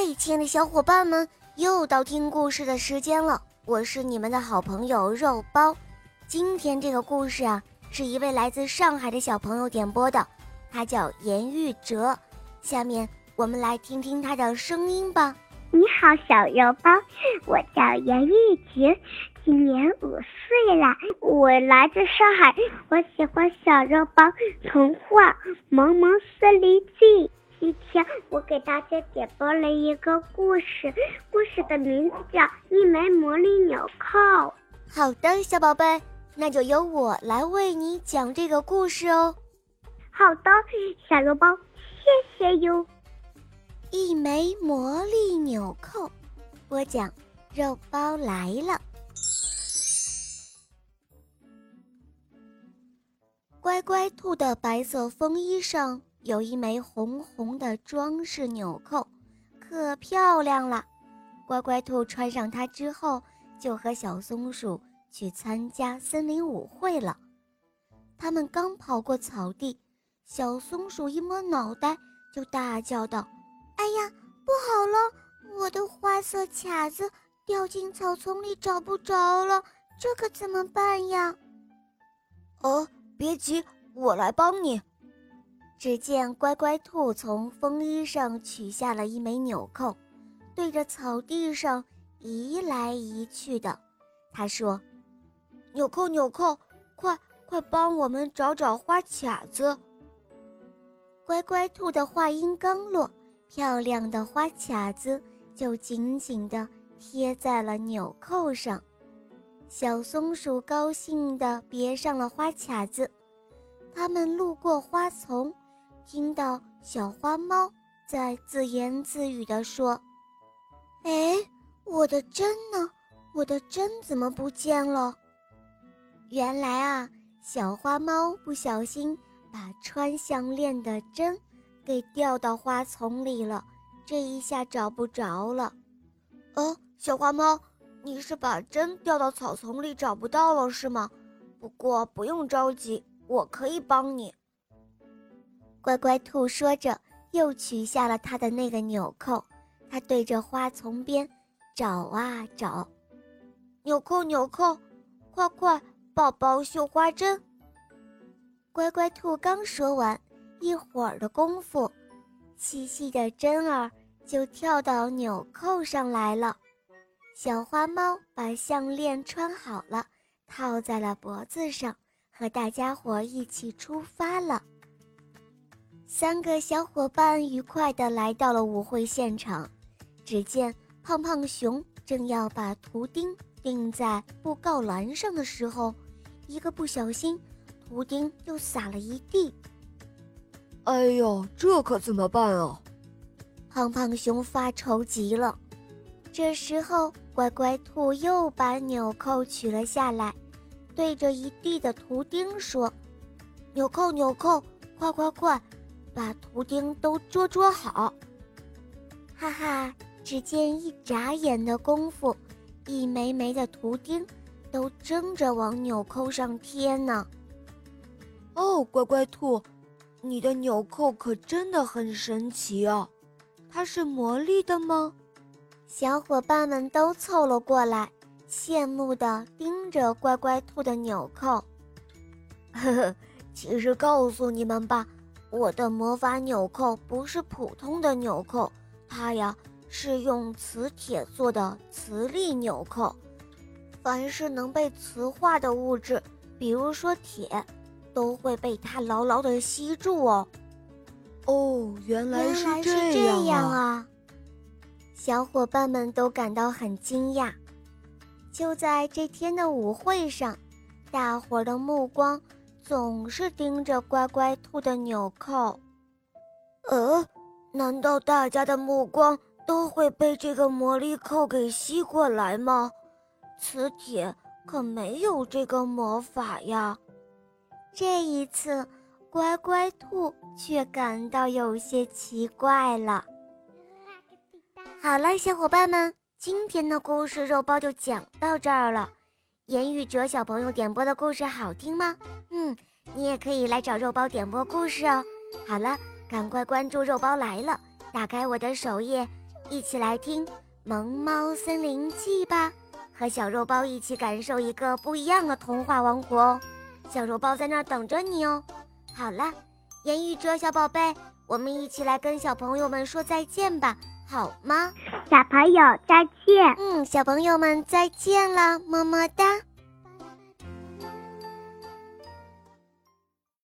嗨，亲爱的小伙伴们，又到听故事的时间了。我是你们的好朋友肉包。今天这个故事啊，是一位来自上海的小朋友点播的，他叫严玉哲。下面我们来听听他的声音吧。你好，小肉包，我叫严玉杰，今年五岁了，我来自上海，我喜欢小肉包童话《萌萌森林记》。今天我给大家点播了一个故事，故事的名字叫《一枚魔力纽扣》。好的，小宝贝，那就由我来为你讲这个故事哦。好的，小肉包，谢谢哟。一枚魔力纽扣，播讲，肉包来了。乖乖兔的白色风衣上。有一枚红红的装饰纽扣，可漂亮了。乖乖兔穿上它之后，就和小松鼠去参加森林舞会了。他们刚跑过草地，小松鼠一摸脑袋，就大叫道：“哎呀，不好了！我的花色卡子掉进草丛里，找不着了，这可怎么办呀？”“哦，别急，我来帮你。”只见乖乖兔从风衣上取下了一枚纽扣，对着草地上移来移去的。他说：“纽扣，纽扣，快快帮我们找找花卡子。”乖乖兔的话音刚落，漂亮的花卡子就紧紧地贴在了纽扣上。小松鼠高兴地别上了花卡子。他们路过花丛。听到小花猫在自言自语地说：“哎，我的针呢？我的针怎么不见了？”原来啊，小花猫不小心把穿项链的针给掉到花丛里了，这一下找不着了。哦，小花猫，你是把针掉到草丛里找不到了是吗？不过不用着急，我可以帮你。乖乖兔说着，又取下了它的那个纽扣。它对着花丛边找啊找，纽扣纽扣，快快抱抱绣花针。乖乖兔刚说完，一会儿的功夫，细细的针儿就跳到纽扣上来了。小花猫把项链穿好了，套在了脖子上，和大家伙一起出发了。三个小伙伴愉快地来到了舞会现场，只见胖胖熊正要把图钉钉在布告栏上的时候，一个不小心，图钉就洒了一地。哎呦，这可怎么办啊！胖胖熊发愁极了。这时候，乖乖兔又把纽扣取了下来，对着一地的图钉说：“纽扣，纽扣，快快快！”把图钉都捉捉好，哈哈！只见一眨眼的功夫，一枚枚的图钉都争着往纽扣上贴呢。哦，乖乖兔，你的纽扣可真的很神奇哦！它是魔力的吗？小伙伴们都凑了过来，羡慕地盯着乖乖兔的纽扣。呵呵，其实告诉你们吧。我的魔法纽扣不是普通的纽扣，它呀是用磁铁做的磁力纽扣。凡是能被磁化的物质，比如说铁，都会被它牢牢地吸住哦。哦，原来是这样啊！小伙伴们都感到很惊讶。就在这天的舞会上，大伙儿的目光。总是盯着乖乖兔的纽扣，呃，难道大家的目光都会被这个魔力扣给吸过来吗？磁铁可没有这个魔法呀。这一次，乖乖兔却感到有些奇怪了。好了，小伙伴们，今天的故事肉包就讲到这儿了。严玉哲小朋友点播的故事好听吗？嗯，你也可以来找肉包点播故事哦。好了，赶快关注肉包来了，打开我的首页，一起来听《萌猫森林记》吧，和小肉包一起感受一个不一样的童话王国哦。小肉包在那儿等着你哦。好了，言语哲小宝贝，我们一起来跟小朋友们说再见吧，好吗？小朋友再见。嗯，小朋友们再见了，么么哒。